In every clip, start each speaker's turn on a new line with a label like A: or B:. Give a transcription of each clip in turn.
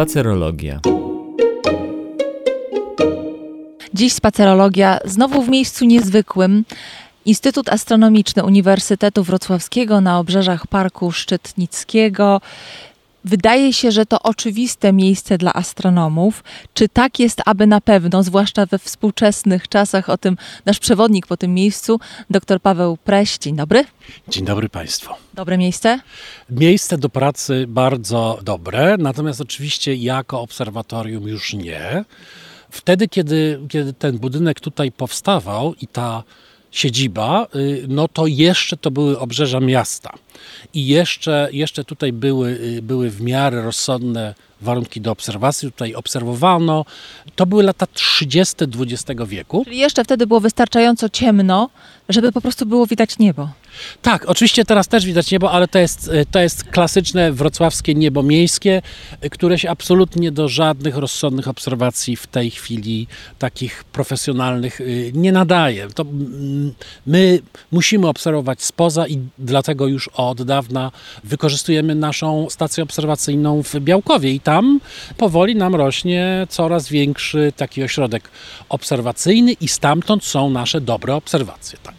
A: Spacerologia.
B: Dziś spacerologia znowu w miejscu niezwykłym. Instytut Astronomiczny Uniwersytetu Wrocławskiego na obrzeżach Parku Szczytnickiego. Wydaje się, że to oczywiste miejsce dla astronomów. Czy tak jest, aby na pewno, zwłaszcza we współczesnych czasach, o tym nasz przewodnik po tym miejscu, dr Paweł Preś. Dzień dobry.
C: Dzień dobry Państwu.
B: Dobre miejsce?
C: Miejsce do pracy bardzo dobre, natomiast oczywiście jako obserwatorium już nie. Wtedy, kiedy, kiedy ten budynek tutaj powstawał i ta siedziba, y, no to jeszcze to były obrzeża miasta. I jeszcze, jeszcze tutaj były, y, były w miarę rozsądne warunki do obserwacji. Tutaj obserwowano. To były lata 30. XX wieku.
B: Czyli jeszcze wtedy było wystarczająco ciemno, żeby po prostu było widać niebo.
C: Tak, oczywiście teraz też widać niebo, ale to jest, to jest klasyczne wrocławskie niebo miejskie, które się absolutnie do żadnych rozsądnych obserwacji w tej chwili takich profesjonalnych y, nie nadaje. To my musimy obserwować spoza i dlatego już od dawna wykorzystujemy naszą stację obserwacyjną w Białkowie i tam powoli nam rośnie coraz większy taki ośrodek obserwacyjny i stamtąd są nasze dobre obserwacje. Tak.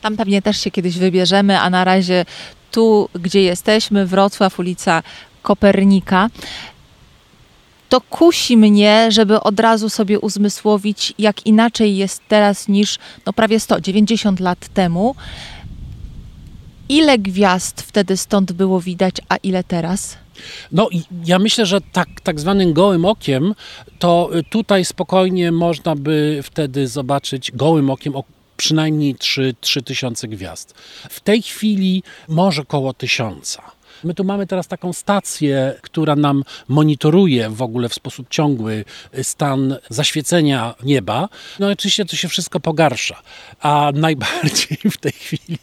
B: Tam pewnie też się kiedyś wybierzemy, a na razie tu, gdzie jesteśmy, Wrocław, ulica Kopernika, to kusi mnie, żeby od razu sobie uzmysłowić, jak inaczej jest teraz niż no prawie 190 lat temu. Ile gwiazd wtedy stąd było widać, a ile teraz?
C: No ja myślę, że tak, tak zwanym gołym okiem, to tutaj spokojnie można by wtedy zobaczyć gołym okiem przynajmniej 3, 3 tysiące gwiazd. W tej chwili może około tysiąca. My tu mamy teraz taką stację, która nam monitoruje w ogóle w sposób ciągły stan zaświecenia nieba. No oczywiście to się wszystko pogarsza, a najbardziej w tej chwili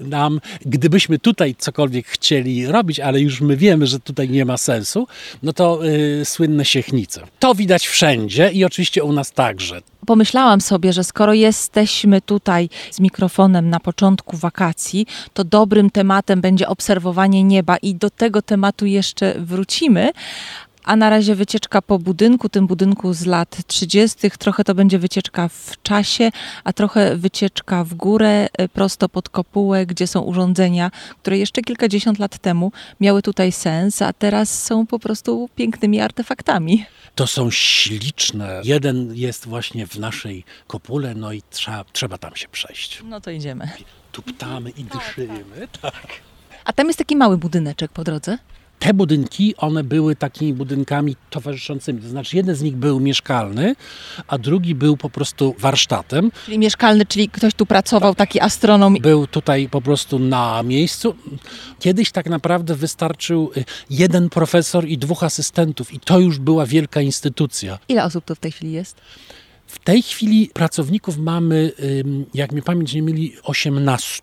C: nam, gdybyśmy tutaj cokolwiek chcieli robić, ale już my wiemy, że tutaj nie ma sensu, no to yy, słynne siechnice. To widać wszędzie i oczywiście u nas także
B: pomyślałam sobie, że skoro jesteśmy tutaj z mikrofonem na początku wakacji, to dobrym tematem będzie obserwowanie nieba i do tego tematu jeszcze wrócimy. A na razie wycieczka po budynku, tym budynku z lat 30. Trochę to będzie wycieczka w czasie, a trochę wycieczka w górę, e, prosto pod kopułę, gdzie są urządzenia, które jeszcze kilkadziesiąt lat temu miały tutaj sens, a teraz są po prostu pięknymi artefaktami.
C: To są śliczne. Jeden jest właśnie w naszej kopule, no i trzeba, trzeba tam się przejść.
B: No to idziemy.
C: Tu ptamy i tak, dyszymy. Tak. tak.
B: A tam jest taki mały budyneczek po drodze?
C: Te budynki, one były takimi budynkami towarzyszącymi. To znaczy, jeden z nich był mieszkalny, a drugi był po prostu warsztatem.
B: Czyli mieszkalny, czyli ktoś tu pracował, taki astronom.
C: Był tutaj po prostu na miejscu. Kiedyś tak naprawdę wystarczył y, jeden profesor i dwóch asystentów, i to już była wielka instytucja.
B: Ile osób tu w tej chwili jest?
C: W tej chwili pracowników mamy, jak mi pamięć nie mieli, 18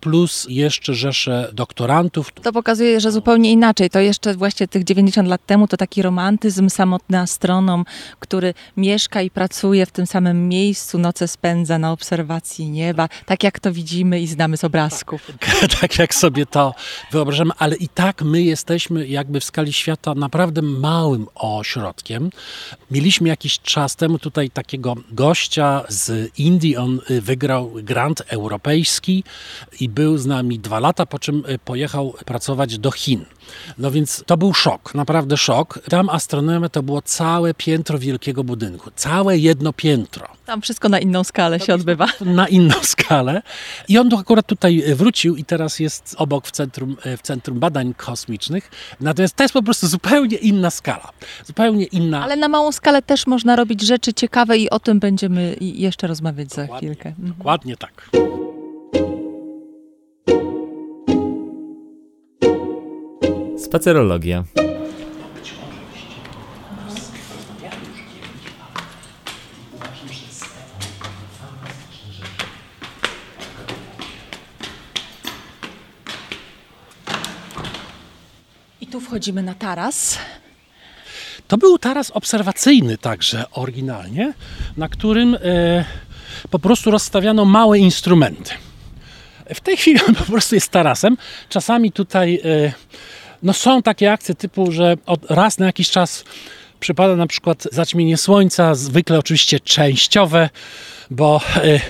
C: plus jeszcze rzesze doktorantów.
B: To pokazuje, że zupełnie inaczej. To jeszcze właśnie tych 90 lat temu to taki romantyzm, samotny astronom, który mieszka i pracuje w tym samym miejscu, noce spędza na obserwacji nieba, tak jak to widzimy i znamy z obrazków.
C: tak jak sobie to wyobrażamy, ale i tak my jesteśmy jakby w skali świata naprawdę małym ośrodkiem. Mieliśmy jakiś czas temu tutaj takiego gościa z Indii, on y, wygrał grant europejski i był z nami dwa lata, po czym y, pojechał pracować do Chin. No więc to był szok, naprawdę szok. Tam astronomia to było całe piętro wielkiego budynku, całe jedno piętro.
B: Tam wszystko na inną skalę się odbywa.
C: Na inną skalę. I on akurat tutaj wrócił i teraz jest obok w centrum, y, w centrum badań kosmicznych. Natomiast to jest po prostu zupełnie inna skala. Zupełnie inna.
B: Ale na małą skalę też można robić rzeczy ciekawe i o tym będziemy jeszcze rozmawiać za chwilkę.
C: Mhm. Dokładnie tak.
A: Spacerologia.
B: I tu wchodzimy na taras.
C: To był taras obserwacyjny także oryginalnie, na którym e, po prostu rozstawiano małe instrumenty. W tej chwili on po prostu jest tarasem. Czasami tutaj e, No są takie akcje typu, że od, raz na jakiś czas przypada na przykład zaćmienie słońca, zwykle oczywiście częściowe, bo y,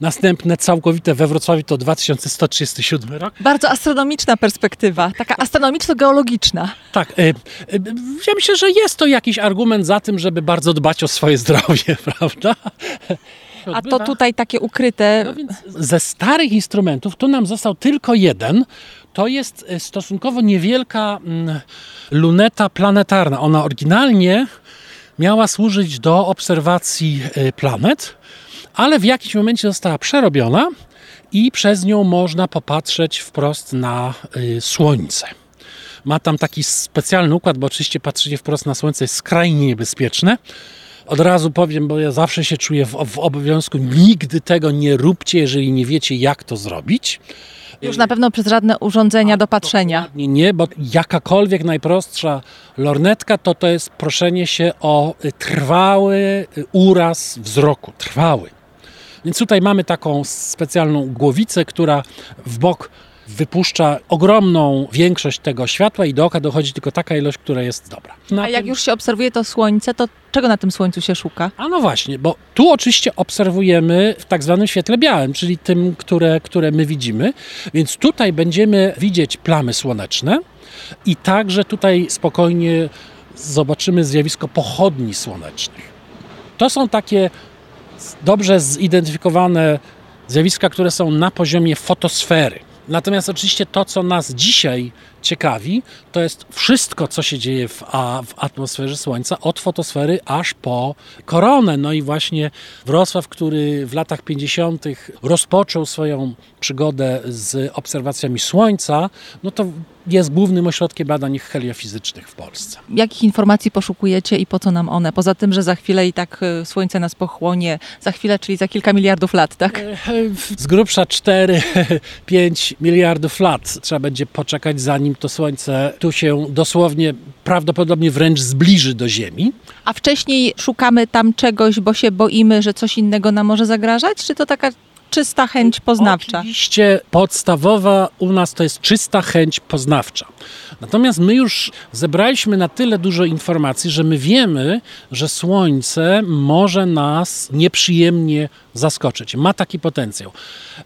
C: następne całkowite we Wrocławiu to 2137 rok.
B: Bardzo astronomiczna perspektywa, taka astronomiczno-geologiczna.
C: Tak, y, y, ja myślę, że jest to jakiś argument za tym, żeby bardzo dbać o swoje zdrowie, prawda?
B: A to tutaj takie ukryte.
C: No więc ze starych instrumentów tu nam został tylko jeden. To jest e, stosunkowo niewielka mm, luneta planetarna. Ona oryginalnie miała służyć do obserwacji e, planet, ale w jakimś momencie została przerobiona i przez nią można popatrzeć wprost na e, Słońce. Ma tam taki specjalny układ, bo oczywiście patrzenie wprost na Słońce jest skrajnie niebezpieczne. Od razu powiem, bo ja zawsze się czuję w, w obowiązku, nigdy tego nie róbcie, jeżeli nie wiecie, jak to zrobić.
B: Już na pewno przez żadne urządzenia do patrzenia.
C: Nie, nie, bo jakakolwiek najprostsza lornetka to to jest proszenie się o trwały uraz wzroku, trwały. Więc tutaj mamy taką specjalną głowicę, która w bok wypuszcza ogromną większość tego światła i do oka dochodzi tylko taka ilość, która jest dobra.
B: Na A jak tym... już się obserwuje to słońce, to czego na tym słońcu się szuka?
C: A no właśnie, bo tu oczywiście obserwujemy w tak zwanym świetle białym, czyli tym, które, które my widzimy, więc tutaj będziemy widzieć plamy słoneczne i także tutaj spokojnie zobaczymy zjawisko pochodni słonecznych. To są takie dobrze zidentyfikowane zjawiska, które są na poziomie fotosfery. Natomiast oczywiście to, co nas dzisiaj ciekawi, to jest wszystko, co się dzieje w, a, w atmosferze Słońca, od fotosfery aż po koronę. No i właśnie Wrocław, który w latach 50. rozpoczął swoją przygodę z obserwacjami Słońca, no to jest głównym ośrodkiem badań heliofizycznych w Polsce.
B: Jakich informacji poszukujecie i po co nam one? Poza tym, że za chwilę i tak e, Słońce nas pochłonie, za chwilę, czyli za kilka miliardów lat, tak? E,
C: z grubsza 4-5 miliardów lat trzeba będzie poczekać, zanim to Słońce tu się dosłownie, prawdopodobnie wręcz zbliży do Ziemi.
B: A wcześniej szukamy tam czegoś, bo się boimy, że coś innego nam może zagrażać? Czy to taka czysta chęć poznawcza.
C: Oczywiście podstawowa u nas to jest czysta chęć poznawcza. Natomiast my już zebraliśmy na tyle dużo informacji, że my wiemy, że Słońce może nas nieprzyjemnie zaskoczyć. Ma taki potencjał.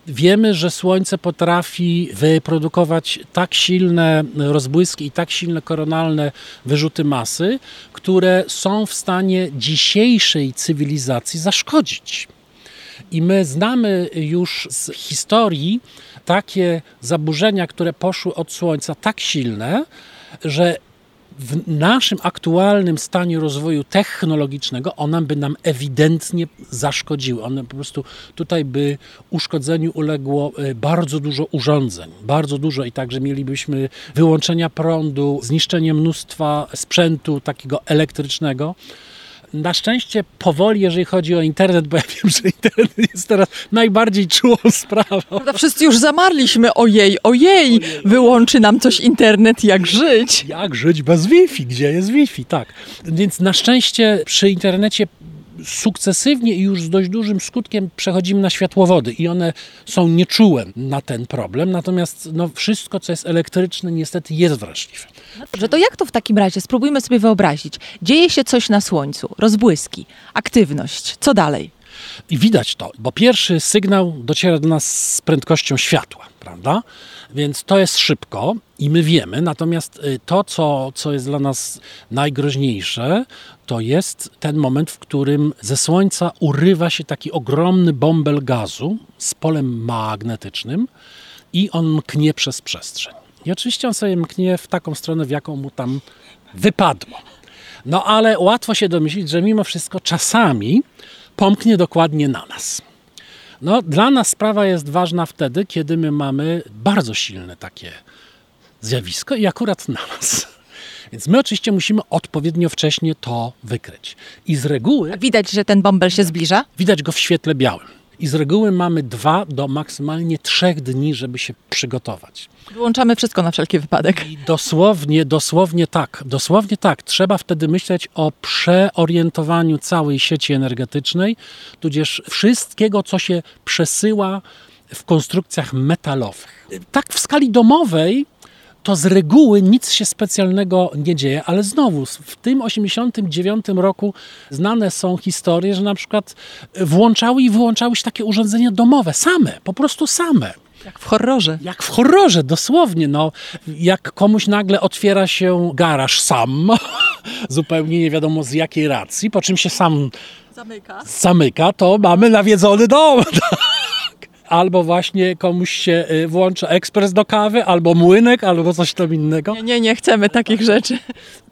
C: Wiemy, że Słońce potrafi wyprodukować tak silne rozbłyski i tak silne koronalne wyrzuty masy, które są w stanie dzisiejszej cywilizacji zaszkodzić. I my znamy już z historii takie zaburzenia, które poszły od Słońca tak silne, że w naszym aktualnym stanie rozwoju technologicznego one by nam ewidentnie zaszkodziły. One po prostu tutaj by uszkodzeniu uległo e, bardzo dużo urządzeń, bardzo dużo i także mielibyśmy wyłączenia prądu, zniszczenie mnóstwa sprzętu takiego elektrycznego. Na szczęście powoli, jeżeli chodzi o internet, bo ja wiem, że internet jest teraz najbardziej czułą sprawą.
B: Prawda, wszyscy już zamarliśmy, ojej, ojej, wyłączy nam coś internet, jak żyć.
C: Jak żyć bez Wi-Fi, gdzie jest Wi-Fi, tak. Więc na szczęście przy internecie sukcesywnie i już z dość dużym skutkiem przechodzimy na światłowody i one są nieczułe na ten problem, natomiast no, wszystko, co jest elektryczne, niestety jest wrażliwe.
B: Dobrze, to jak to w takim razie? Spróbujmy sobie wyobrazić. Dzieje się coś na Słońcu, rozbłyski, aktywność. Co dalej?
C: I widać to, bo pierwszy sygnał dociera do nas z prędkością światła, prawda? Więc to jest szybko i my wiemy, natomiast y, to, co, co jest dla nas najgroźniejsze, to jest ten moment, w którym ze Słońca urywa się taki ogromny bąbel gazu z polem magnetycznym i on mknie przez przestrzeń. I oczywiście on sobie mknie w taką stronę, w jaką mu tam wypadło. No ale łatwo się domyślić, że mimo wszystko czasami pomknie dokładnie na nas. No, dla nas sprawa jest ważna wtedy, kiedy my mamy bardzo silne takie zjawisko i akurat na nas. Więc my oczywiście musimy odpowiednio wcześnie to wykryć. I z reguły.
B: Widać, że ten bąbel się zbliża?
C: Widać go w świetle białym. I z reguły mamy dwa do maksymalnie trzech dni, żeby się przygotować.
B: Wyłączamy wszystko na wszelki wypadek.
C: I dosłownie, dosłownie tak, dosłownie tak. Trzeba wtedy myśleć o przeorientowaniu całej sieci energetycznej, tudzież wszystkiego, co się przesyła w konstrukcjach metalowych. Tak w skali domowej to z reguły nic się specjalnego nie dzieje, ale znowu w tym 89 roku znane są historie, że na przykład włączały i wyłączały się takie urządzenia domowe, same, po prostu same.
B: Jak w horrorze.
C: Jak w horrorze, dosłownie. No, jak komuś nagle otwiera się garaż sam, zupełnie nie wiadomo z jakiej racji, po czym się sam
B: zamyka,
C: zamyka to mamy nawiedzony dom. albo właśnie komuś się y, włącza ekspres do kawy, albo młynek, albo coś tam innego.
B: Nie, nie, nie chcemy takich rzeczy.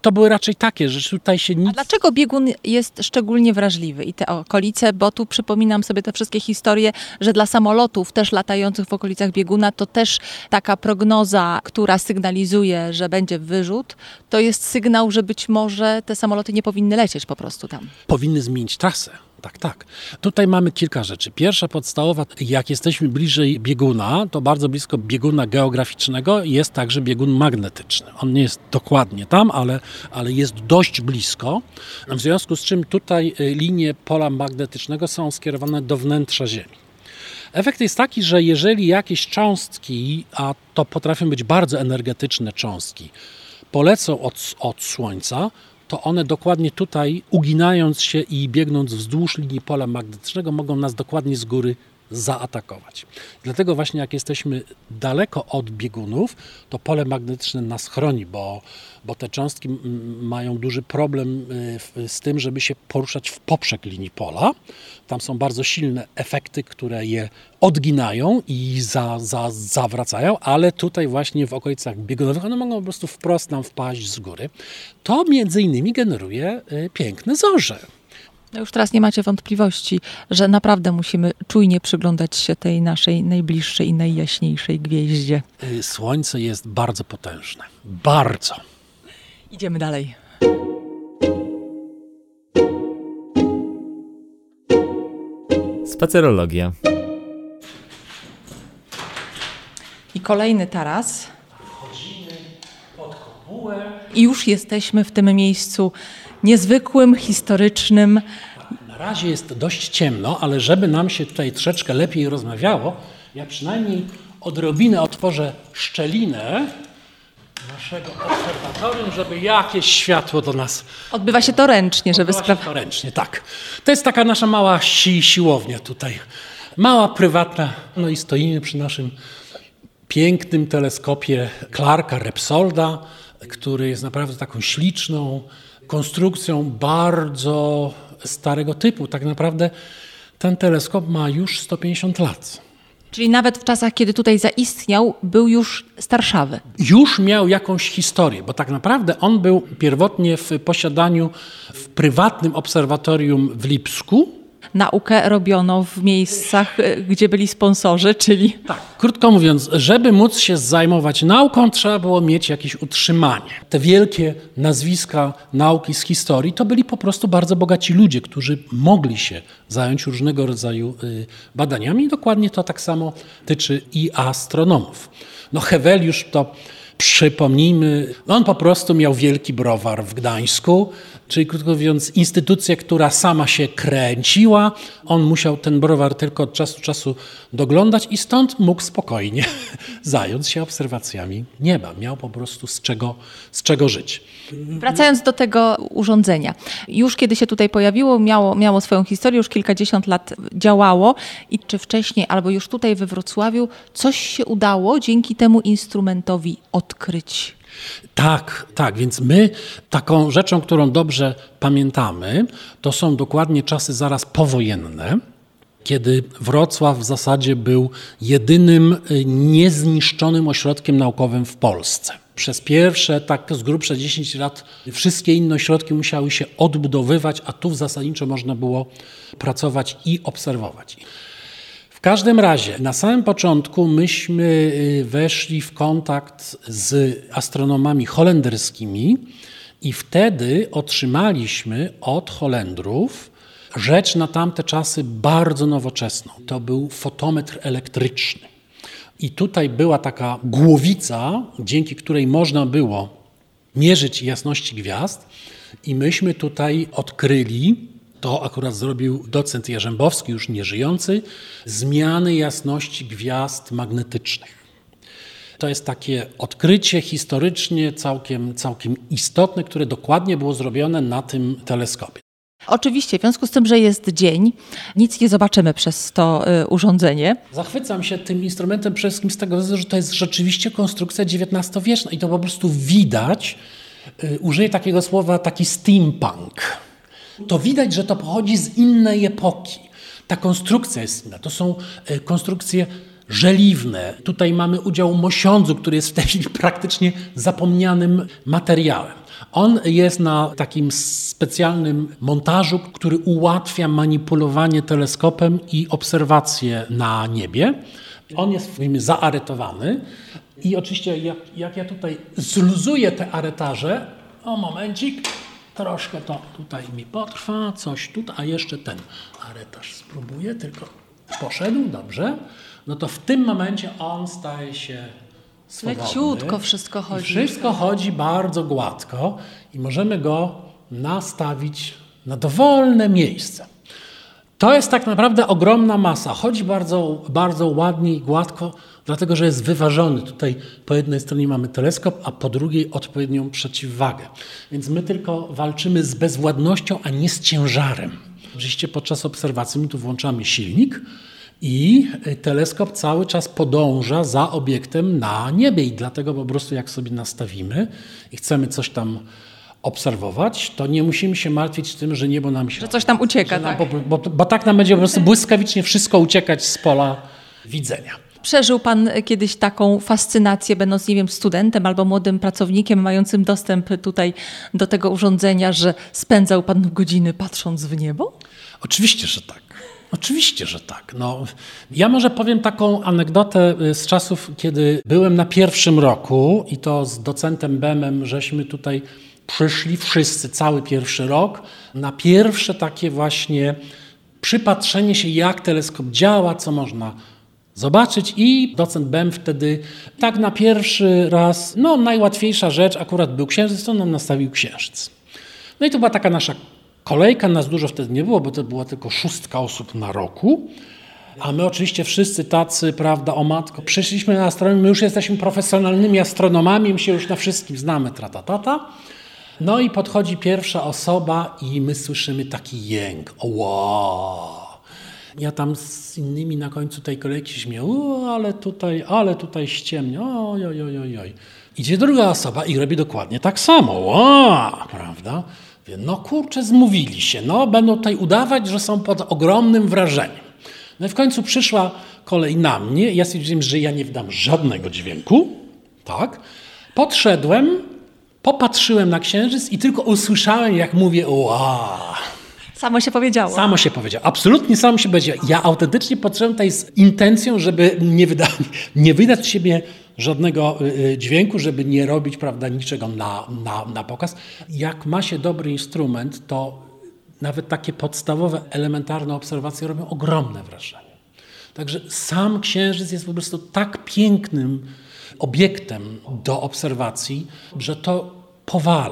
C: To były raczej takie, że tutaj się nic...
B: A dlaczego biegun jest szczególnie wrażliwy i te okolice, bo tu przypominam sobie te wszystkie historie, że dla samolotów też latających w okolicach bieguna to też taka prognoza, która sygnalizuje, że będzie wyrzut, to jest sygnał, że być może te samoloty nie powinny lecieć po prostu tam.
C: Powinny zmienić trasę tak, tak. Tutaj mamy kilka rzeczy. Pierwsza podstawowa, jak jesteśmy bliżej bieguna, to bardzo blisko bieguna geograficznego jest także biegun magnetyczny. On nie jest dokładnie tam, ale, ale jest dość blisko. W związku z czym tutaj y, linie pola magnetycznego są skierowane do wnętrza Ziemi. Efekt jest taki, że jeżeli jakieś cząstki, a to potrafią być bardzo energetyczne cząstki, polecą od, od Słońca, to one dokładnie tutaj, uginając się i biegnąc wzdłuż linii pola magnetycznego, mogą nas dokładnie z góry zaatakować. Dlatego właśnie jak jesteśmy daleko od biegunów, to pole magnetyczne nas chroni, bo, bo te cząstki mają duży problem y, z tym, żeby się poruszać w poprzek linii pola. Tam są bardzo silne efekty, które je odginają i za, za, zawracają, ale tutaj właśnie w okolicach biegunowych one mogą po prostu wprost nam wpaść z góry. To między innymi generuje y, piękne zorze.
B: No już teraz nie macie wątpliwości, że naprawdę musimy czujnie przyglądać się tej naszej najbliższej i najjaśniejszej gwieździe.
C: Y, słońce jest bardzo potężne. Bardzo.
B: Idziemy dalej.
A: Spacerologia.
B: I kolejny taras. Wchodzimy pod kopułę. I już jesteśmy w tym miejscu niezwykłym, historycznym.
C: Na razie jest dość ciemno, ale żeby nam się tutaj troszeczkę lepiej rozmawiało, ja przynajmniej odrobinę otworzę szczelinę naszego obserwatorium, żeby jakieś światło do nas.
B: Odbywa się to ręcznie, żeby
C: sprawdzić. To ręcznie, tak. To jest taka nasza mała si siłownia tutaj. Mała, prywatna. No i stoimy przy naszym pięknym teleskopie Clarka Repsolda, który jest naprawdę taką śliczną, konstrukcją bardzo starego typu. Tak naprawdę ten teleskop ma już 150 lat.
B: Czyli nawet w czasach, kiedy tutaj zaistniał, był już starszawy.
C: Już miał jakąś historię, bo tak naprawdę on był pierwotnie w posiadaniu w prywatnym obserwatorium w Lipsku,
B: naukę robiono w miejscach, e, gdzie byli sponsorzy, czyli...
C: Tak, krótko mówiąc, żeby móc się zajmować nauką, trzeba było mieć jakieś utrzymanie. Te wielkie nazwiska nauki z historii to byli po prostu bardzo bogaci ludzie, którzy mogli się zająć różnego rodzaju y, badaniami. Dokładnie to tak samo tyczy i astronomów. No Heweliusz to przypomnijmy, on po prostu miał wielki browar w Gdańsku, czyli krótko mówiąc instytucja, która sama się kręciła. On musiał ten browar tylko od czasu do czasu doglądać i stąd mógł spokojnie zająć się obserwacjami nieba. Miał po prostu z czego, z czego żyć.
B: Wracając do tego urządzenia. Już kiedy się tutaj pojawiło, miało, miało swoją historię, już kilkadziesiąt lat działało i czy wcześniej, albo już tutaj we Wrocławiu coś się udało dzięki temu instrumentowi odkryć?
C: Tak, tak, więc my taką rzeczą, którą dobrze pamiętamy, to są dokładnie czasy zaraz powojenne, kiedy Wrocław w zasadzie był jedynym y, niezniszczonym ośrodkiem naukowym w Polsce. Przez pierwsze, tak z grubsza 10 lat, wszystkie inne ośrodki musiały się odbudowywać, a tu zasadniczo można było pracować i obserwować każdym razie, na samym początku myśmy y, weszli w kontakt z astronomami holenderskimi i wtedy otrzymaliśmy od Holendrów rzecz na tamte czasy bardzo nowoczesną. To był fotometr elektryczny. I tutaj była taka głowica, dzięki której można było mierzyć jasności gwiazd, i myśmy tutaj odkryli to akurat zrobił docent Jarzębowski, już nieżyjący, zmiany jasności gwiazd magnetycznych. To jest takie odkrycie historycznie całkiem, całkiem istotne, które dokładnie było zrobione na tym teleskopie.
B: Oczywiście, w związku z tym, że jest dzień, nic nie zobaczymy przez to y, urządzenie.
C: Zachwycam się tym instrumentem przede wszystkim z tego względu, że to jest rzeczywiście konstrukcja XIX-wieczna i to po prostu widać, y, użyję takiego słowa, taki steampunk. To widać, że to pochodzi z innej epoki. Ta konstrukcja jest inna. To są y, konstrukcje żeliwne. Tutaj mamy udział mosiądzu, który jest w tej chwili praktycznie zapomnianym materiałem. On jest na takim specjalnym montażu, który ułatwia manipulowanie teleskopem i obserwacje na niebie. On jest zaaretowany i oczywiście jak, jak ja tutaj zluzuję te aretarze, o momencik, troszkę to tutaj mi potrwa, coś tutaj, a jeszcze ten aretarz spróbuję, tylko poszedł, dobrze. No to w tym momencie on staje się swobodny.
B: Leciutko wszystko chodzi.
C: I wszystko chodzi bardzo gładko i możemy go nastawić na dowolne miejsce. To jest tak naprawdę ogromna masa. Chodzi bardzo, bardzo ładnie i gładko, dlatego że jest wyważony. Tutaj po jednej stronie mamy teleskop, a po drugiej odpowiednią przeciwwagę. Więc my tylko walczymy z bezwładnością, a nie z ciężarem. Oczywiście podczas obserwacji my tu włączamy silnik, i teleskop cały czas podąża za obiektem na niebie i dlatego po prostu jak sobie nastawimy i chcemy coś tam obserwować, to nie musimy się martwić tym, że niebo nam się...
B: Że coś tam ucieka,
C: nam,
B: tak.
C: Bo, bo, bo tak nam będzie po prostu błyskawicznie wszystko uciekać z pola widzenia.
B: Przeżył Pan kiedyś taką fascynację, będąc, nie wiem, studentem albo młodym pracownikiem, mającym dostęp tutaj do tego urządzenia, że spędzał Pan godziny patrząc w niebo?
C: Oczywiście, że tak. Oczywiście, że tak. No, ja może powiem taką anegdotę y, z czasów, kiedy byłem na pierwszym roku i to z docentem Bemem, żeśmy tutaj przyszli wszyscy, cały pierwszy rok, na pierwsze takie właśnie przypatrzenie się, jak teleskop działa, co można zobaczyć i docent Bem wtedy tak na pierwszy raz, no najłatwiejsza rzecz, akurat był księżyc, to nam nastawił księżyc. No i to była taka nasza Kolejka nas dużo wtedy nie było, bo to była tylko szóstka osób na roku. A my oczywiście wszyscy tacy, prawda, o matko, przyszliśmy na astronomię, my już jesteśmy profesjonalnymi astronomami, my się już na wszystkim znamy, tratatata. No i podchodzi pierwsza osoba i my słyszymy taki jęk. Wow. Ja tam z innymi na końcu tej kolejki śmieję, ale tutaj, ale tutaj ściemnie, oj, oj, oj, oj. Idzie druga osoba i robi dokładnie tak samo, wow, prawda? No kurczę, zmówili się. No, będą tutaj udawać, że są pod ogromnym wrażeniem. No i w końcu przyszła kolej na mnie. Ja stwierdziłem, że ja nie wdam żadnego dźwięku. Tak. Podszedłem, popatrzyłem na księżyc i tylko usłyszałem, jak mówię, wow.
B: Samo się powiedziało.
C: Samo się powiedziało. Absolutnie samo się powiedziało. Ja autentycznie podszedłem tutaj z intencją, żeby nie, wyda nie wydać z siebie żadnego y, y, dźwięku, żeby nie robić prawda, niczego na, na, na pokaz. Jak ma się dobry instrument, to nawet takie podstawowe, elementarne obserwacje robią ogromne wrażenie. Także sam księżyc jest po prostu tak pięknym obiektem do obserwacji, że to powala.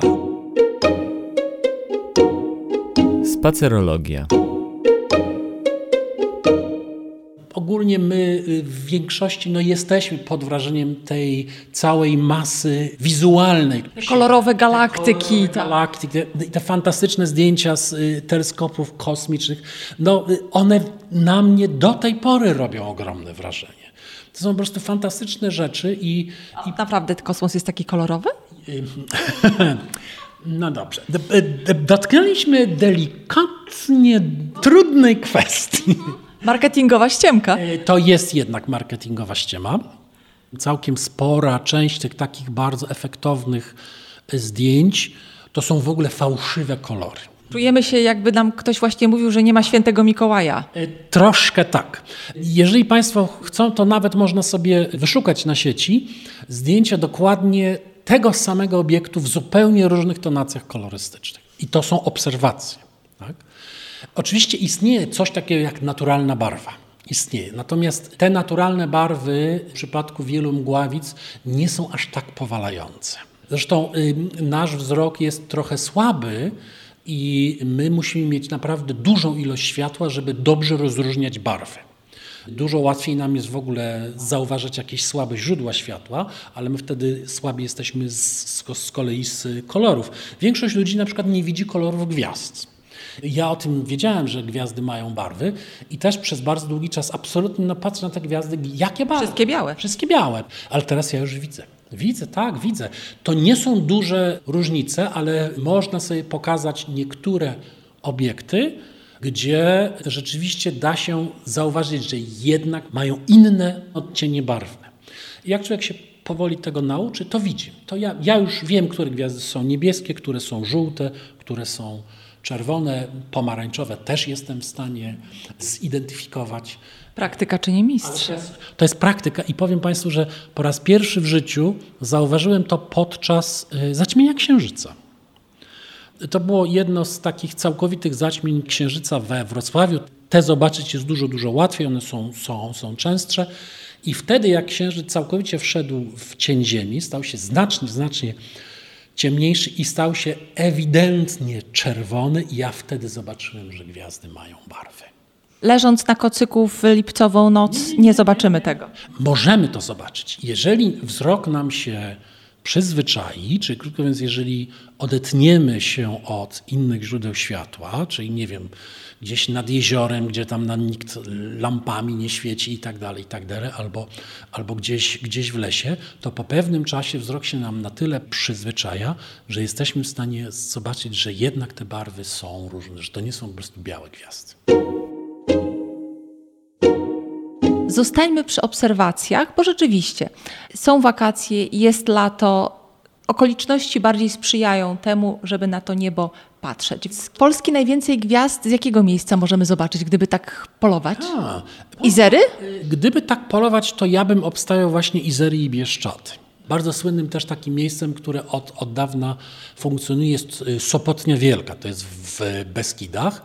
A: Spacerologia.
C: Ogólnie my y, w większości no, jesteśmy pod wrażeniem tej całej masy wizualnej.
B: Kolorowe galaktyki. Kolorowe
C: tak. galaktyki, te, te, fantastyczne zdjęcia z y, teleskopów kosmicznych, no, y, one na mnie do tej pory robią ogromne wrażenie. To są po prostu fantastyczne rzeczy i... i...
B: Naprawdę kosmos jest taki kolorowy?
C: No dobrze. Dotknęliśmy delikatnie trudnej kwestii.
B: Marketingowa ściemka.
C: E, to jest jednak marketingowa ściema. Całkiem spora część tych takich bardzo efektownych zdjęć to są w ogóle fałszywe kolory.
B: Czujemy się, jakby nam ktoś właśnie mówił, że nie ma świętego Mikołaja.
C: E, troszkę tak. Jeżeli Państwo chcą, to nawet można sobie wyszukać na sieci zdjęcia dokładnie tego samego obiektu w zupełnie różnych tonacjach kolorystycznych. I to są obserwacje. Tak? Oczywiście istnieje coś takiego jak naturalna barwa. Istnieje. Natomiast te naturalne barwy w przypadku wielu mgławic nie są aż tak powalające. Zresztą y, nasz wzrok jest trochę słaby i my musimy mieć naprawdę dużą ilość światła, żeby dobrze rozróżniać barwy. Dużo łatwiej nam jest w ogóle zauważać jakieś słabe źródła światła, ale my wtedy słabi jesteśmy z, z kolei z kolorów. Większość ludzi na przykład nie widzi kolorów gwiazd. Ja o tym wiedziałem, że gwiazdy mają barwy i też przez bardzo długi czas absolutnie no, patrzę na te gwiazdy, jakie barwy?
B: Wszystkie białe.
C: Wszystkie białe, ale teraz ja już widzę. Widzę, tak, widzę. To nie są duże różnice, ale można sobie pokazać niektóre obiekty, gdzie rzeczywiście da się zauważyć, że jednak mają inne odcienie barwne. I jak człowiek się powoli tego nauczy, to widzi. To ja, ja już wiem, które gwiazdy są niebieskie, które są żółte, które są czerwone, pomarańczowe też jestem w stanie zidentyfikować.
B: Praktyka czyni mistrz.
C: To jest praktyka i powiem Państwu, że po raz pierwszy w życiu zauważyłem to podczas y, zaćmienia księżyca. To było jedno z takich całkowitych zaćmień księżyca we Wrocławiu. Te zobaczyć jest dużo, dużo łatwiej, one są, są, są częstsze. I wtedy, jak księżyc całkowicie wszedł w cień Ziemi, stał się znacznie, znacznie ciemniejszy i stał się ewidentnie czerwony, i ja wtedy zobaczyłem, że gwiazdy mają barwy.
B: Leżąc na kocyku w lipcową noc, nie zobaczymy tego.
C: Możemy to zobaczyć. Jeżeli wzrok nam się przyzwyczai, czyli krótko mówiąc, jeżeli odetniemy się od innych źródeł światła, czyli nie wiem, gdzieś nad jeziorem, gdzie tam nam nikt lampami nie świeci i tak dalej, i tak dalej, albo, albo gdzieś, gdzieś w lesie, to po pewnym czasie wzrok się nam na tyle przyzwyczaja, że jesteśmy w stanie zobaczyć, że jednak te barwy są różne, że to nie są po prostu białe gwiazdy.
B: Zostańmy przy obserwacjach, bo rzeczywiście są wakacje, jest lato, okoliczności bardziej sprzyjają temu, żeby na to niebo patrzeć. Z Polski najwięcej gwiazd z jakiego miejsca możemy zobaczyć, gdyby tak polować? A, Izery?
C: Gdyby tak polować, to ja bym obstawiał właśnie Izery i Bieszczaty. Bardzo słynnym też takim miejscem, które od, od dawna funkcjonuje, jest y, Sopotnia Wielka, to jest w Beskidach.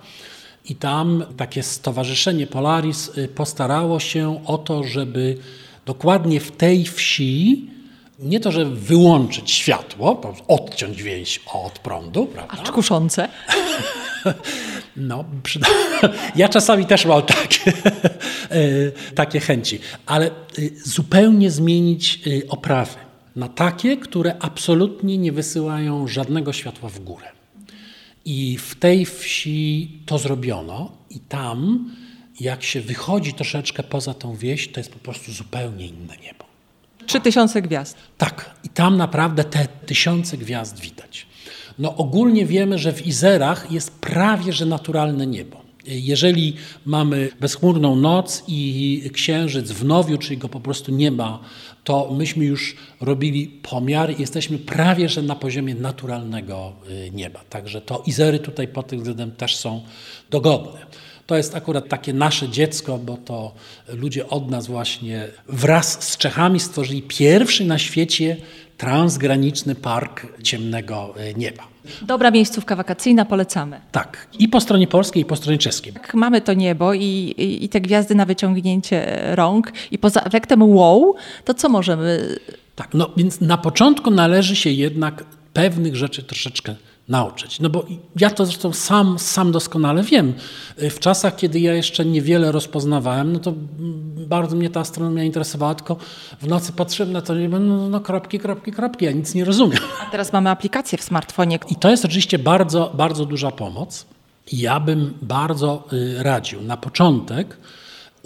C: I tam takie stowarzyszenie Polaris y, postarało się o to, żeby dokładnie w tej wsi nie to, że wyłączyć światło, odciąć więź od prądu, prawda?
B: A kuszące?
C: No, przyda... ja czasami też mam takie, e, takie chęci, ale e, zupełnie zmienić oprawy na takie, które absolutnie nie wysyłają żadnego światła w górę. I w tej wsi to zrobiono i tam, jak się wychodzi troszeczkę poza tą wieś, to jest po prostu zupełnie inne niebo.
B: Trzy tysiące gwiazd.
C: Tak, i tam naprawdę te tysiące gwiazd widać. No ogólnie wiemy, że w Izerach jest prawie że naturalne niebo. Jeżeli mamy bezchmurną noc i księżyc w nowiu, czyli go po prostu nie ma, to myśmy już robili pomiary i jesteśmy prawie że na poziomie naturalnego y, nieba. Także to Izery tutaj pod tym względem też są dogodne. To jest akurat takie nasze dziecko, bo to ludzie od nas właśnie wraz z Czechami stworzyli pierwszy na świecie transgraniczny park ciemnego e, nieba.
B: Dobra miejscówka wakacyjna, polecamy.
C: Tak, i po stronie polskiej, i po stronie czeskiej.
B: Jak mamy to niebo i, i, i te gwiazdy na wyciągnięcie rąk i poza efektem wow, to co możemy...
C: Tak, no więc na początku należy się jednak pewnych rzeczy troszeczkę nauczyć. No bo ja to zresztą sam, sam doskonale wiem. W czasach, kiedy ja jeszcze niewiele rozpoznawałem, no to bardzo mnie ta astronomia interesowała, tylko w nocy patrzyłem na to i no, no kropki, kropki, kropki, ja nic nie rozumiem.
B: A teraz mamy aplikację w smartfonie.
C: I to jest oczywiście bardzo, bardzo duża pomoc. Ja bym bardzo y, radził na początek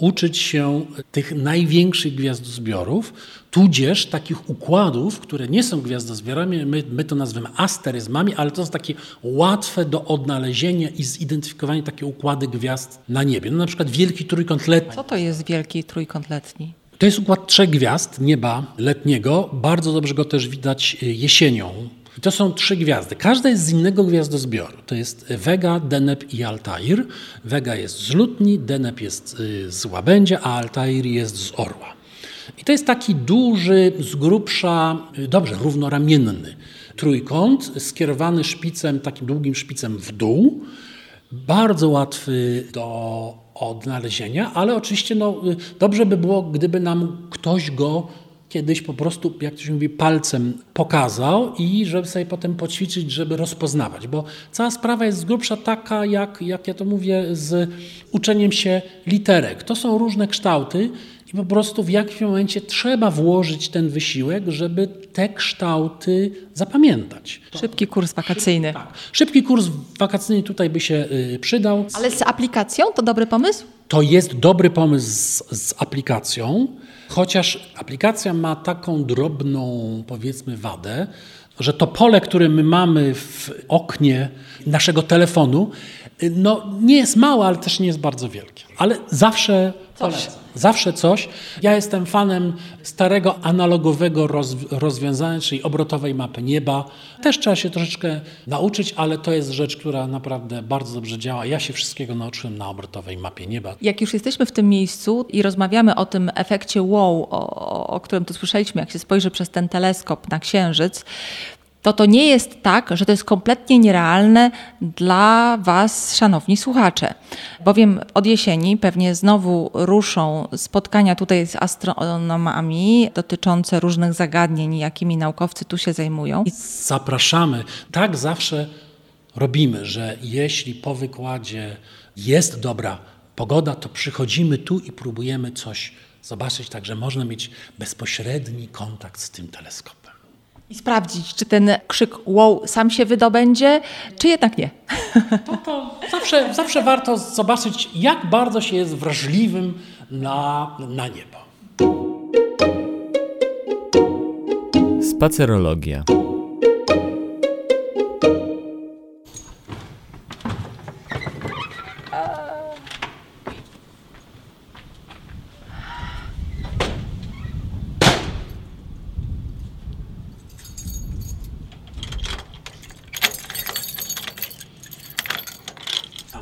C: uczyć się tych największych gwiazdozbiorów, tudzież takich układów, które nie są gwiazdozbiorami, my, my to nazywamy asteryzmami, ale to są takie łatwe do odnalezienia i zidentyfikowania takie układy gwiazd na niebie. No na przykład wielki trójkąt letni.
B: Co to jest wielki trójkąt letni?
C: To jest układ trzech gwiazd nieba letniego. Bardzo dobrze go też widać y, jesienią. To są trzy gwiazdy. Każda jest z innego gwiazdozbioru. To jest Vega, Deneb i Altair. Vega jest z Lutni, Deneb jest y, z Łabędzia, a Altair jest z Orła. I to jest taki duży, z grubsza, y, dobrze, równoramienny trójkąt, skierowany szpicem, takim długim szpicem w dół. Bardzo łatwy do odnalezienia, ale oczywiście no, y, dobrze by było, gdyby nam ktoś go kiedyś po prostu, jak to się mówi, palcem pokazał i żeby sobie potem poćwiczyć, żeby rozpoznawać. Bo cała sprawa jest z grubsza taka, jak, jak ja to mówię, z uczeniem się literek. To są różne kształty i po prostu w jakimś momencie trzeba włożyć ten wysiłek, żeby te kształty zapamiętać.
B: Szybki kurs wakacyjny.
C: Tak. Szybki kurs wakacyjny tutaj by się y, przydał.
B: Ale z aplikacją to dobry pomysł?
C: To jest dobry pomysł z, z, aplikacją, chociaż aplikacja ma taką drobną, powiedzmy, wadę, że to pole, które my mamy w oknie naszego telefonu, no, nie jest małe, ale też nie jest bardzo wielkie. Ale zawsze
B: Coś.
C: Zawsze coś. Ja jestem fanem starego analogowego roz, rozwiązania, czyli obrotowej mapy nieba. Też trzeba się troszeczkę nauczyć, ale to jest rzecz, która naprawdę bardzo dobrze działa. Ja się wszystkiego nauczyłem na obrotowej mapie nieba.
B: Jak już jesteśmy w tym miejscu i rozmawiamy o tym efekcie wow, o, o którym tu słyszeliśmy, jak się spojrzy przez ten teleskop na Księżyc, to to nie jest tak, że to jest kompletnie nierealne dla Was, szanowni słuchacze. Bowiem od jesieni pewnie znowu ruszą spotkania tutaj z astronomami dotyczące różnych zagadnień, jakimi naukowcy tu się zajmują.
C: Zapraszamy. Tak zawsze robimy, że jeśli po wykładzie jest dobra pogoda, to przychodzimy tu i próbujemy coś zobaczyć, także można mieć bezpośredni kontakt z tym teleskopem.
B: I sprawdzić, czy ten krzyk wow sam się wydobędzie, czy jednak nie.
C: To, to zawsze, zawsze warto zobaczyć, jak bardzo się jest wrażliwym na, na niebo.
A: Spacerologia.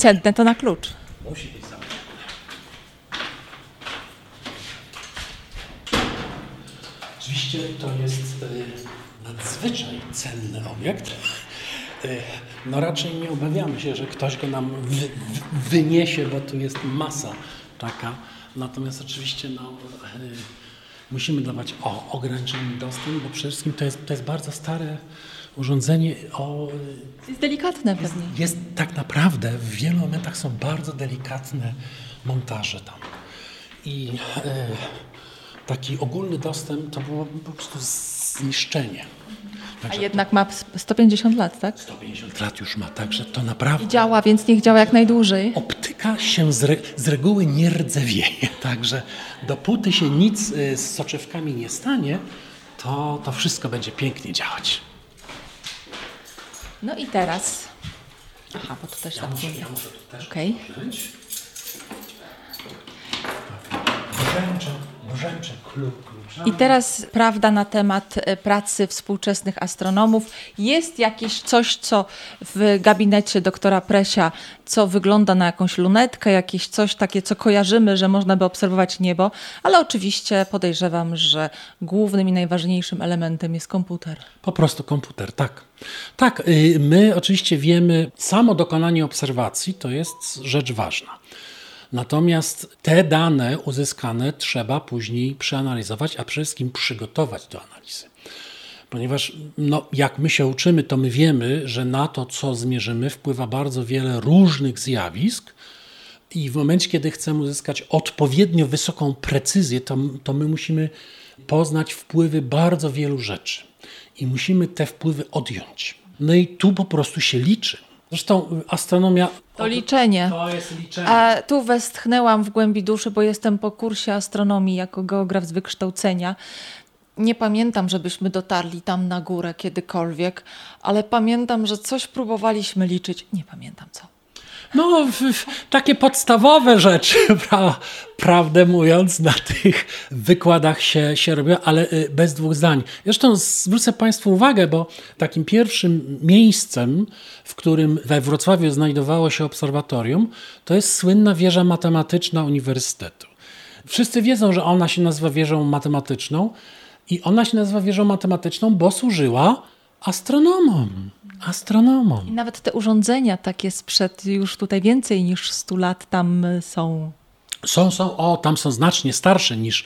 B: Cenne to na klucz.
C: Musi być zamknięte. Oczywiście to jest y, nadzwyczaj cenny obiekt. Y, no raczej nie obawiamy się, że ktoś go nam wy, wyniesie, bo tu jest masa taka. Natomiast oczywiście no, y, musimy dawać o, ograniczony dostęp, bo przede wszystkim to jest, to jest bardzo stare urządzenie o...
B: Jest delikatne pewnie.
C: Jest, jest tak naprawdę, w wielu momentach są bardzo delikatne montaże tam. I e, taki ogólny dostęp to było po prostu zniszczenie.
B: Także A jednak ma 150 lat, tak?
C: 150 lat już ma, także to naprawdę...
B: I działa, więc niech działa jak najdłużej.
C: Optyka się z, re, z reguły nie rdzewieje, także dopóty się nic e, z soczewkami nie stanie, to, to wszystko będzie pięknie działać.
B: No i teraz. Aha, bo to też
C: ja
B: tak
C: muszę, ja muszę tu też
B: okay.
C: Brzęczę
B: I teraz prawda na temat e, pracy współczesnych astronomów. Jest jakieś coś, co w gabinecie doktora Presia, co wygląda na jakąś lunetkę, jakieś coś takie, co kojarzymy, że można by obserwować niebo, ale oczywiście podejrzewam, że głównym i najważniejszym elementem jest komputer.
C: Po prostu komputer, tak. Tak, y, my oczywiście wiemy, samo dokonanie obserwacji to jest rzecz ważna. Natomiast te dane uzyskane trzeba później przeanalizować, a przede wszystkim przygotować do analizy. Ponieważ no, jak my się uczymy, to my wiemy, że na to, co zmierzymy, wpływa bardzo wiele różnych zjawisk. I w momencie, kiedy chcemy uzyskać odpowiednio wysoką precyzję, to, to my musimy poznać wpływy bardzo wielu rzeczy i musimy te wpływy odjąć. No i tu po prostu się liczy. Zresztą astronomia.
B: To liczenie.
C: To jest liczenie.
B: A tu westchnęłam w głębi duszy, bo jestem po kursie astronomii jako geograf z wykształcenia. Nie pamiętam, żebyśmy dotarli tam na górę kiedykolwiek, ale pamiętam, że coś próbowaliśmy liczyć. Nie pamiętam co.
C: No, takie podstawowe rzeczy, pra, prawdę mówiąc, na tych wykładach się, się robią, ale y, bez dwóch zdań. Zresztą zwrócę Państwu uwagę, bo takim pierwszym miejscem, w którym we Wrocławiu znajdowało się obserwatorium, to jest słynna wieża matematyczna Uniwersytetu. Wszyscy wiedzą, że ona się nazywa wieżą matematyczną i ona się nazywa wieżą matematyczną, bo służyła astronomom astronomom.
B: I nawet te urządzenia takie sprzed już tutaj więcej niż 100 lat tam są.
C: Są, są, o, tam są znacznie starsze niż,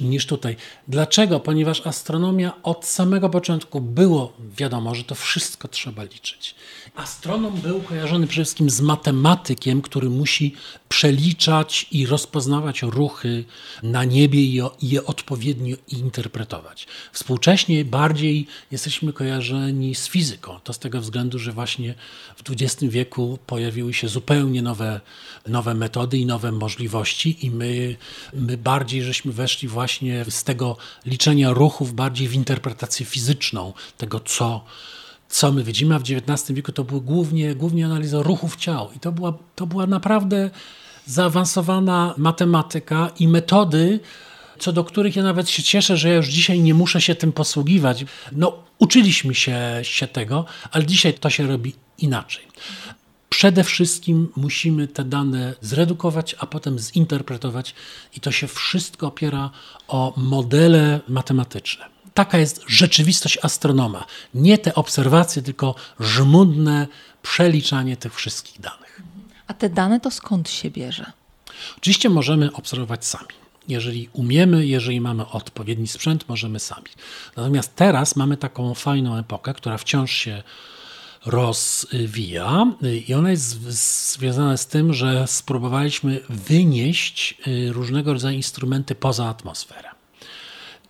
C: niż tutaj. Dlaczego? Ponieważ astronomia od samego początku było wiadomo, że to wszystko trzeba liczyć. Astronom był kojarzony przede wszystkim z matematykiem, który musi przeliczać i rozpoznawać ruchy na niebie i je odpowiednio interpretować. Współcześnie bardziej jesteśmy kojarzeni z fizyką. To z tego względu, że właśnie w XX wieku pojawiły się zupełnie nowe, nowe metody i nowe możliwości i my, my bardziej żeśmy weszli właśnie z tego liczenia ruchów bardziej w interpretację fizyczną tego, co co my widzimy, a w XIX wieku to były głównie, głównie analiza ruchów ciał. I to była, to była naprawdę zaawansowana matematyka i metody, co do których ja nawet się cieszę, że ja już dzisiaj nie muszę się tym posługiwać. No, uczyliśmy się, się tego, ale dzisiaj to się robi inaczej. Przede wszystkim musimy te dane zredukować, a potem zinterpretować, i to się wszystko opiera o modele matematyczne. Taka jest rzeczywistość astronoma. Nie te obserwacje, tylko żmudne przeliczanie tych wszystkich danych.
B: A te dane to skąd się bierze?
C: Oczywiście możemy obserwować sami. Jeżeli umiemy, jeżeli mamy odpowiedni sprzęt, możemy sami. Natomiast teraz mamy taką fajną epokę, która wciąż się rozwija i ona jest związana z tym, że spróbowaliśmy wynieść y, różnego rodzaju instrumenty poza atmosferę.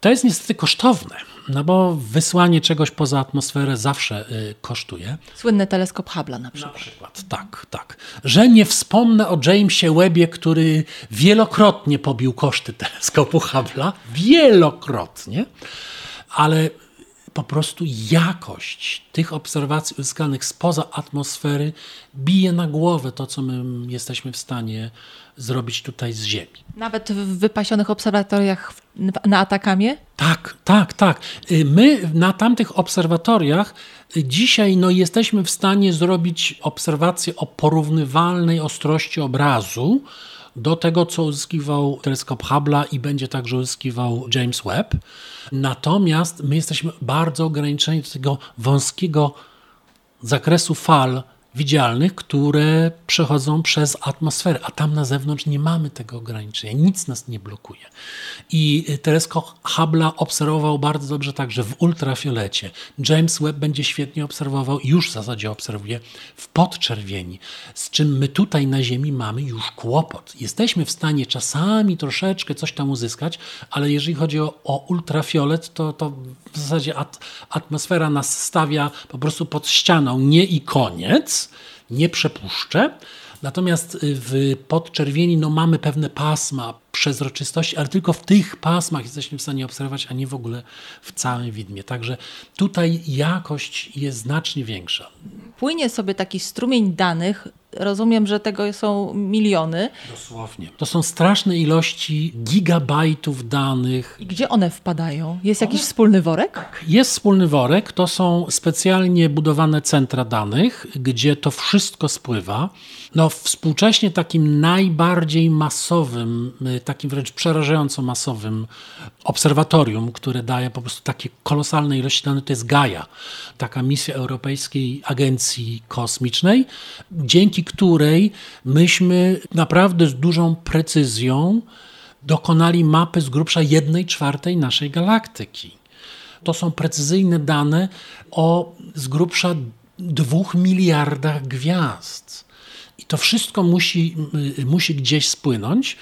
C: To jest niestety kosztowne, no bo wysłanie czegoś poza atmosferę zawsze y, kosztuje.
B: Słynny teleskop Hubble'a na przykład.
C: Na przykład, tak, tak. Że nie wspomnę o Jamesie Webbie, który wielokrotnie pobił koszty teleskopu Hubble'a. Wielokrotnie. Ale po prostu jakość tych obserwacji uzyskanych spoza atmosfery bije na głowę to, co my jesteśmy w stanie zrobić tutaj z Ziemi.
B: Nawet w wypasionych obserwatoriach na Atakamie?
C: Tak, tak, tak. Y, my na tamtych obserwatoriach y, dzisiaj no, jesteśmy w stanie zrobić obserwacje o porównywalnej ostrości obrazu do tego, co uzyskiwał teleskop Hubble'a i będzie także uzyskiwał James Webb. Natomiast my jesteśmy bardzo ograniczeni do tego wąskiego zakresu fal, widzialnych, które przechodzą przez atmosferę, a tam na zewnątrz nie mamy tego ograniczenia, nic nas nie blokuje. I teleskop Hubble'a obserwował bardzo dobrze także w ultrafiolecie. James Webb będzie świetnie obserwował, już w zasadzie obserwuje w podczerwieni, z czym my tutaj na Ziemi mamy już kłopot. Jesteśmy w stanie czasami troszeczkę coś tam uzyskać, ale jeżeli chodzi o, o ultrafiolet, to, to w zasadzie at, atmosfera nas stawia po prostu pod ścianą, nie i koniec, nie przepuszczę. Natomiast y, w podczerwieni no, mamy pewne pasma przezroczystości, ale tylko w tych pasmach jesteśmy w stanie obserwować, a nie w ogóle w całym widmie. Także tutaj jakość jest znacznie większa.
B: Płynie sobie taki strumień danych. Rozumiem, że tego są miliony.
C: Dosłownie. To są straszne ilości gigabajtów danych.
B: I gdzie one wpadają? Jest jakiś one... wspólny worek?
C: Tak, jest wspólny worek. To są specjalnie budowane centra danych, gdzie to wszystko spływa. No, współcześnie takim najbardziej masowym, y, takim wręcz przerażająco masowym obserwatorium, które daje po prostu takie kolosalne ilości danych, to jest Gaia, taka misja Europejskiej Agencji Kosmicznej, dzięki której myśmy naprawdę z dużą precyzją dokonali mapy z grubsza jednej czwartej naszej galaktyki. To są precyzyjne dane o z grubsza dwóch miliardach gwiazd. I to wszystko musi, y, musi gdzieś spłynąć,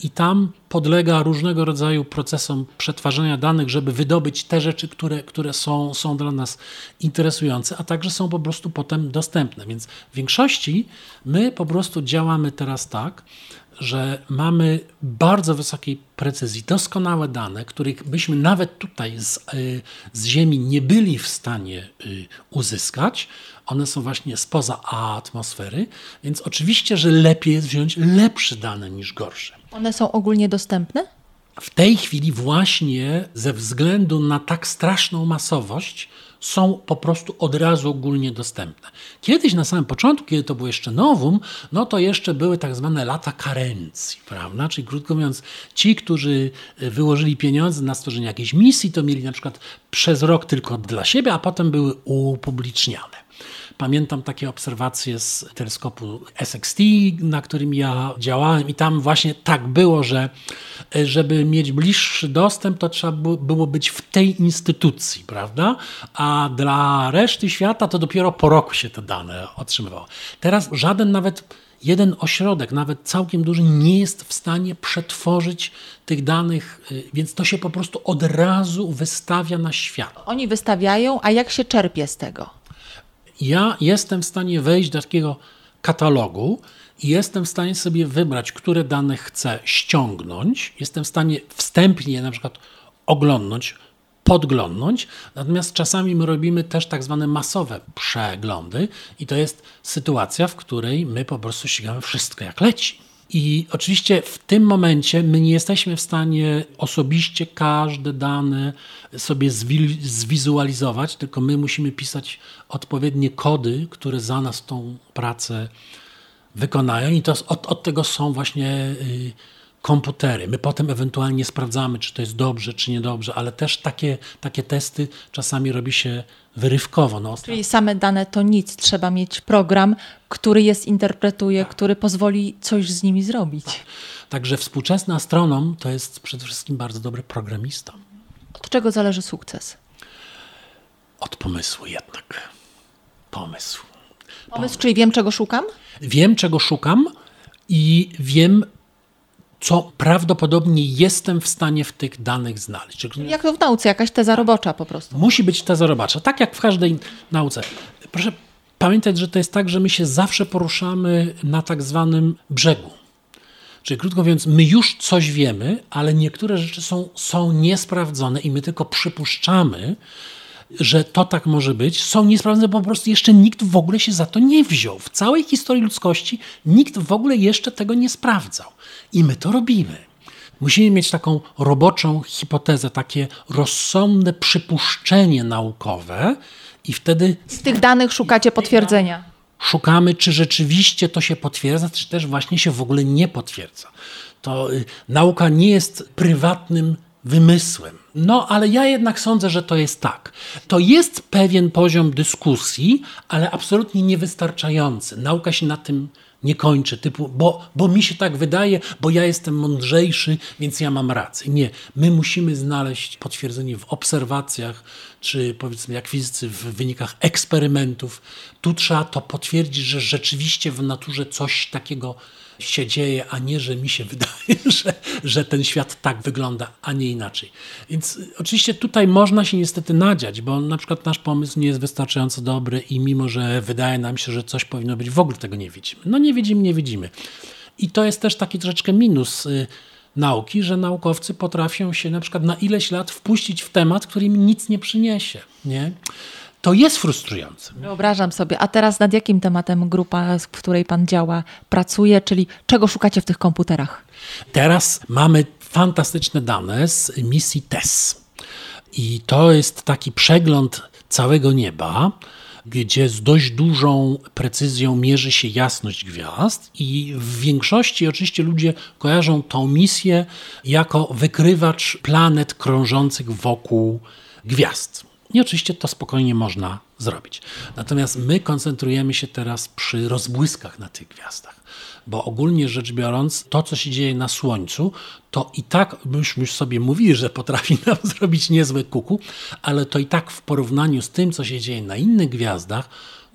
C: i tam podlega różnego rodzaju procesom przetwarzania danych, żeby wydobyć te rzeczy, które, które są, są dla nas interesujące, a także są po prostu potem dostępne. Więc w większości my po prostu działamy teraz tak, że mamy bardzo wysokiej precyzji, doskonałe dane, których byśmy nawet tutaj z, y, z Ziemi nie byli w stanie y, uzyskać. One są właśnie spoza atmosfery, więc oczywiście, że lepiej jest wziąć lepsze dane niż gorsze.
B: One są ogólnie dostępne?
C: W tej chwili właśnie ze względu na tak straszną masowość są po prostu od razu ogólnie dostępne. Kiedyś na samym początku, kiedy to było jeszcze nowum, no to jeszcze były tak zwane lata karencji, prawda? Czyli krótko mówiąc, ci, którzy wyłożyli pieniądze na stworzenie jakiejś misji, to mieli na przykład przez rok tylko dla siebie, a potem były upubliczniane. Pamiętam takie obserwacje z teleskopu SXT, na którym ja działałem i tam właśnie tak było, że żeby mieć bliższy dostęp, to trzeba było być w tej instytucji, prawda? A dla reszty świata to dopiero po roku się te dane otrzymywało. Teraz żaden nawet jeden ośrodek, nawet całkiem duży, nie jest w stanie przetworzyć tych danych, y, więc to się po prostu od razu wystawia na świat.
B: Oni wystawiają, a jak się czerpie z tego?
C: Ja jestem w stanie wejść do takiego katalogu i jestem w stanie sobie wybrać, które dane chcę ściągnąć. Jestem w stanie wstępnie na przykład oglądnąć, podglądnąć. Natomiast czasami my robimy też tak zwane masowe przeglądy i to jest sytuacja, w której my po prostu ścigamy wszystko jak leci. I oczywiście w tym momencie my nie jesteśmy w stanie osobiście każde dane sobie zwizualizować, tylko my musimy pisać odpowiednie kody, które za nas tą pracę wykonają. I to od, od tego są właśnie. Yy, komputery. My potem ewentualnie sprawdzamy, czy to jest dobrze, czy niedobrze, ale też takie, takie testy czasami robi się wyrywkowo. No,
B: Czyli same dane to nic, trzeba mieć program, który je zinterpretuje, tak. który pozwoli coś z nimi zrobić.
C: Także współczesny astronom to jest przede wszystkim bardzo dobry programista.
B: Od czego zależy sukces?
C: Od pomysłu jednak. Pomysł.
B: Pomysł, Pomysł czyli wiem, czego szukam?
C: Wiem, czego szukam i wiem, co prawdopodobnie jestem w stanie w tych danych znaleźć.
B: Jak to w nauce, jakaś teza robocza po prostu.
C: Musi być teza robocza, tak jak w każdej nauce. Proszę pamiętać, że to jest tak, że my się zawsze poruszamy na tak zwanym brzegu. Czyli krótko mówiąc, my już coś wiemy, ale niektóre rzeczy są, są niesprawdzone i my tylko przypuszczamy, że to tak może być, są niesprawdzone, bo po prostu jeszcze nikt w ogóle się za to nie wziął. W całej historii ludzkości nikt w ogóle jeszcze tego nie sprawdzał. I my to robimy. Musimy mieć taką roboczą hipotezę, takie rozsądne przypuszczenie naukowe, i wtedy.
B: Z tych danych szukacie potwierdzenia.
C: Szukamy, czy rzeczywiście to się potwierdza, czy też właśnie się w ogóle nie potwierdza. To y, nauka nie jest prywatnym wymysłem. No, ale ja jednak sądzę, że to jest tak. To jest pewien poziom dyskusji, ale absolutnie niewystarczający. Nauka się na tym nie kończy, typu, bo, bo mi się tak wydaje, bo ja jestem mądrzejszy, więc ja mam rację. Nie, my musimy znaleźć potwierdzenie w obserwacjach, czy powiedzmy jak fizycy w wynikach eksperymentów. Tu trzeba to potwierdzić, że rzeczywiście w naturze coś takiego się dzieje, a nie, że mi się wydaje, że, że ten świat tak wygląda, a nie inaczej. Więc y, oczywiście tutaj można się niestety nadziać, bo na przykład nasz pomysł nie jest wystarczająco dobry i mimo, że wydaje nam się, że coś powinno być, w ogóle tego nie widzimy. No nie widzimy, nie widzimy. I to jest też taki troszeczkę minus y, nauki, że naukowcy potrafią się na przykład na ileś lat wpuścić w temat, który im nic nie przyniesie. Nie? To jest frustrujące.
B: Wyobrażam sobie. A teraz nad jakim tematem grupa, w której Pan działa, pracuje, czyli czego szukacie w tych komputerach?
C: Teraz mamy fantastyczne dane z misji TESS. I to jest taki przegląd całego nieba, gdzie z dość dużą precyzją mierzy się jasność gwiazd, i w większości oczywiście ludzie kojarzą tą misję jako wykrywacz planet krążących wokół gwiazd. I oczywiście to spokojnie można zrobić. Natomiast my koncentrujemy się teraz przy rozbłyskach na tych gwiazdach, bo ogólnie rzecz biorąc, to co się dzieje na Słońcu, to i tak myśmy już sobie mówili, że potrafi nam zrobić niezłe kuku, ale to i tak w porównaniu z tym, co się dzieje na innych gwiazdach,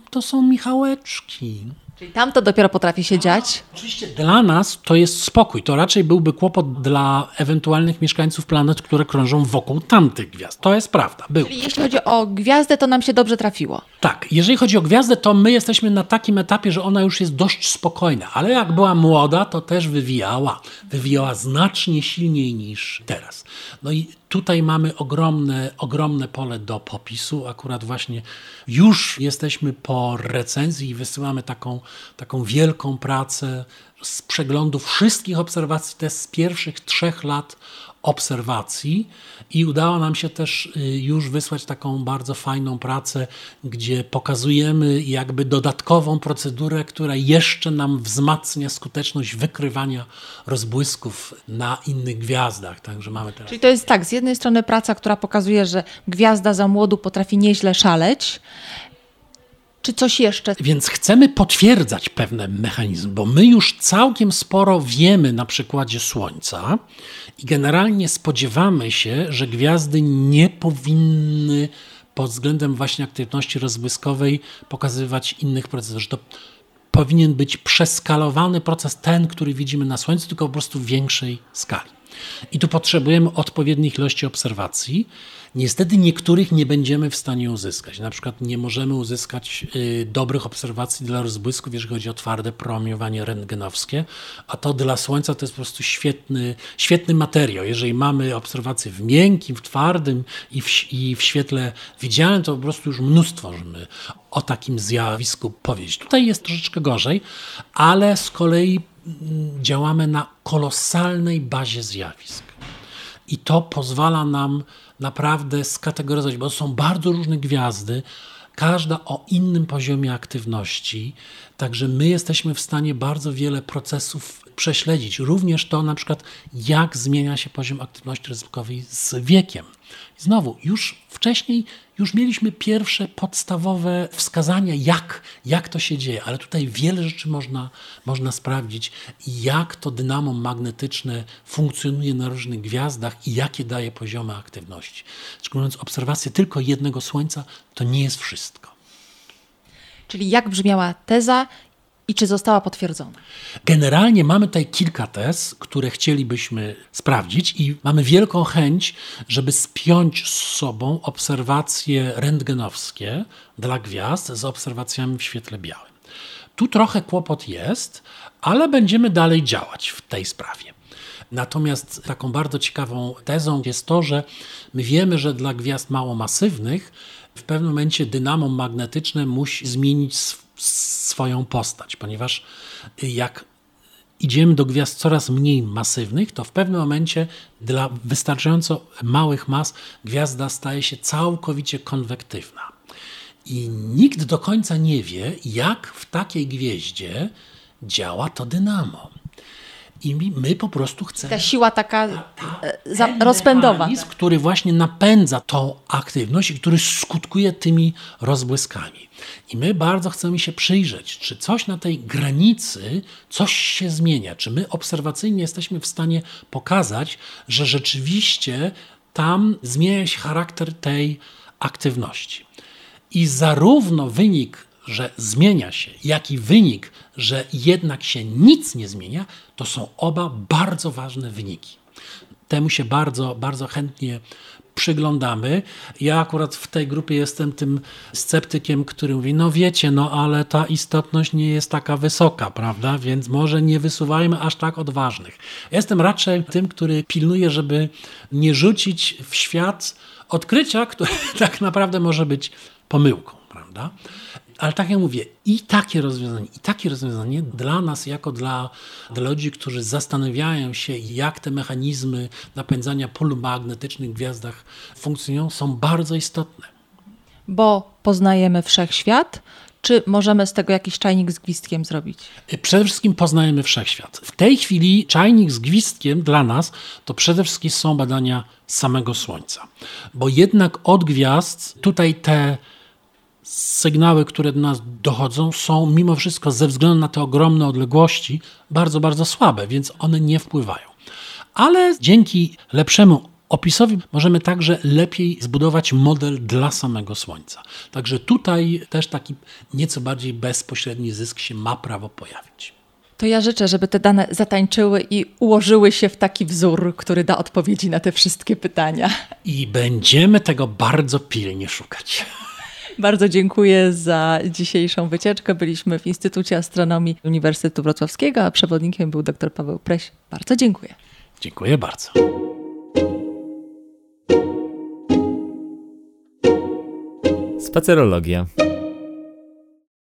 C: to są Michałeczki.
B: Czyli tam to dopiero potrafi się dziać?
C: Oczywiście dla nas to jest spokój. To raczej byłby kłopot dla ewentualnych mieszkańców planet, które krążą wokół tamtych gwiazd. To jest prawda. Był.
B: Czyli jeśli chodzi o gwiazdę, to nam się dobrze trafiło.
C: Tak. Jeżeli chodzi o gwiazdę, to my jesteśmy na takim etapie, że ona już jest dość spokojna. Ale jak była młoda, to też wywijała. Wywijała znacznie silniej niż teraz. No i Tutaj mamy ogromne, ogromne pole do popisu. Akurat właśnie już jesteśmy po recenzji i wysyłamy taką, taką wielką pracę z przeglądu wszystkich obserwacji te z pierwszych trzech lat obserwacji i udało nam się też y, już wysłać taką bardzo fajną pracę, gdzie pokazujemy jakby dodatkową procedurę, która jeszcze nam wzmacnia skuteczność wykrywania rozbłysków na innych gwiazdach. Także mamy teraz...
B: Czyli to jest tak, z jednej strony praca, która pokazuje, że gwiazda za młodu potrafi nieźle szaleć, czy coś jeszcze?
C: Więc chcemy potwierdzać pewne mechanizmy, bo my już całkiem sporo wiemy na przykładzie Słońca i generalnie spodziewamy się, że gwiazdy nie powinny pod względem właśnie aktywności rozbłyskowej pokazywać innych procesów, że to powinien być przeskalowany proces, ten, który widzimy na Słońcu, tylko po prostu w większej skali. I tu potrzebujemy odpowiednich ilości obserwacji. Niestety niektórych nie będziemy w stanie uzyskać. Na przykład nie możemy uzyskać y, dobrych obserwacji dla rozbłysków, jeżeli chodzi o twarde promieniowanie rentgenowskie, a to dla Słońca to jest po prostu świetny, świetny materiał. Jeżeli mamy obserwacje w miękkim, w twardym i w, i w świetle widzialnym, to po prostu już mnóstwo możemy o takim zjawisku powiedzieć. Tutaj jest troszeczkę gorzej, ale z kolei działamy na kolosalnej bazie zjawisk. I to pozwala nam naprawdę skategoryzować, bo są bardzo różne gwiazdy, każda o innym poziomie aktywności. Także my jesteśmy w stanie bardzo wiele procesów prześledzić. Również to na przykład, jak zmienia się poziom aktywności ryzykowej z wiekiem. Znowu, już wcześniej już mieliśmy pierwsze podstawowe wskazania, jak, jak to się dzieje, ale tutaj wiele rzeczy można, można sprawdzić, jak to dynamo magnetyczne funkcjonuje na różnych gwiazdach i jakie daje poziomy aktywności. Mówiąc, obserwacja tylko jednego Słońca to nie jest wszystko.
B: Czyli jak brzmiała teza i czy została potwierdzona?
C: Generalnie mamy tutaj kilka tez, które chcielibyśmy sprawdzić i mamy wielką chęć, żeby spiąć z sobą obserwacje rentgenowskie dla gwiazd z obserwacjami w świetle białym. Tu trochę kłopot jest, ale będziemy dalej działać w tej sprawie. Natomiast taką bardzo ciekawą tezą jest to, że my wiemy, że dla gwiazd mało masywnych w pewnym momencie dynamo magnetyczne musi zmienić swoją postać, ponieważ jak idziemy do gwiazd coraz mniej masywnych, to w pewnym momencie dla wystarczająco małych mas gwiazda staje się całkowicie konwektywna. I nikt do końca nie wie, jak w takiej gwieździe działa to dynamo. I my po prostu chcemy.
B: Ta siła taka ta, ta, rozpędowa.
C: Tak. który właśnie napędza tą aktywność i który skutkuje tymi rozbłyskami. I my bardzo chcemy się przyjrzeć, czy coś na tej granicy, coś się zmienia, czy my obserwacyjnie jesteśmy w stanie pokazać, że rzeczywiście tam zmienia się charakter tej aktywności. I zarówno wynik że zmienia się, jak i wynik, że jednak się nic nie zmienia, to są oba bardzo ważne wyniki. Temu się bardzo, bardzo chętnie przyglądamy. Ja akurat w tej grupie jestem tym sceptykiem, który mówi, no wiecie, no ale ta istotność nie jest taka wysoka, prawda? Więc może nie wysuwajmy aż tak odważnych. jestem raczej tym, który pilnuje, żeby nie rzucić w świat odkrycia, które tak naprawdę może być pomyłką, prawda? Ale tak jak mówię, i takie rozwiązanie, i takie rozwiązanie dla nas, jako dla, dla ludzi, którzy zastanawiają się, jak te mechanizmy napędzania pól magnetycznych w gwiazdach funkcjonują, są bardzo istotne.
B: Bo poznajemy wszechświat, czy możemy z tego jakiś czajnik z gwizdkiem zrobić?
C: Przede wszystkim poznajemy wszechświat. W tej chwili czajnik z gwizdkiem dla nas to przede wszystkim są badania samego Słońca. Bo jednak od gwiazd tutaj te sygnały, które do nas dochodzą, są mimo wszystko ze względu na te ogromne odległości bardzo, bardzo słabe, więc one nie wpływają. Ale dzięki lepszemu opisowi możemy także lepiej zbudować model dla samego Słońca. Także tutaj też taki nieco bardziej bezpośredni zysk się ma prawo pojawić.
B: To ja życzę, żeby te dane zatańczyły i ułożyły się w taki wzór, który da odpowiedzi na te wszystkie pytania.
C: I będziemy tego bardzo pilnie szukać.
B: Bardzo dziękuję za dzisiejszą wycieczkę. Byliśmy w Instytucie Astronomii Uniwersytetu Wrocławskiego, a przewodnikiem był dr Paweł Preś. Bardzo dziękuję.
C: Dziękuję bardzo.
A: Spacerologia.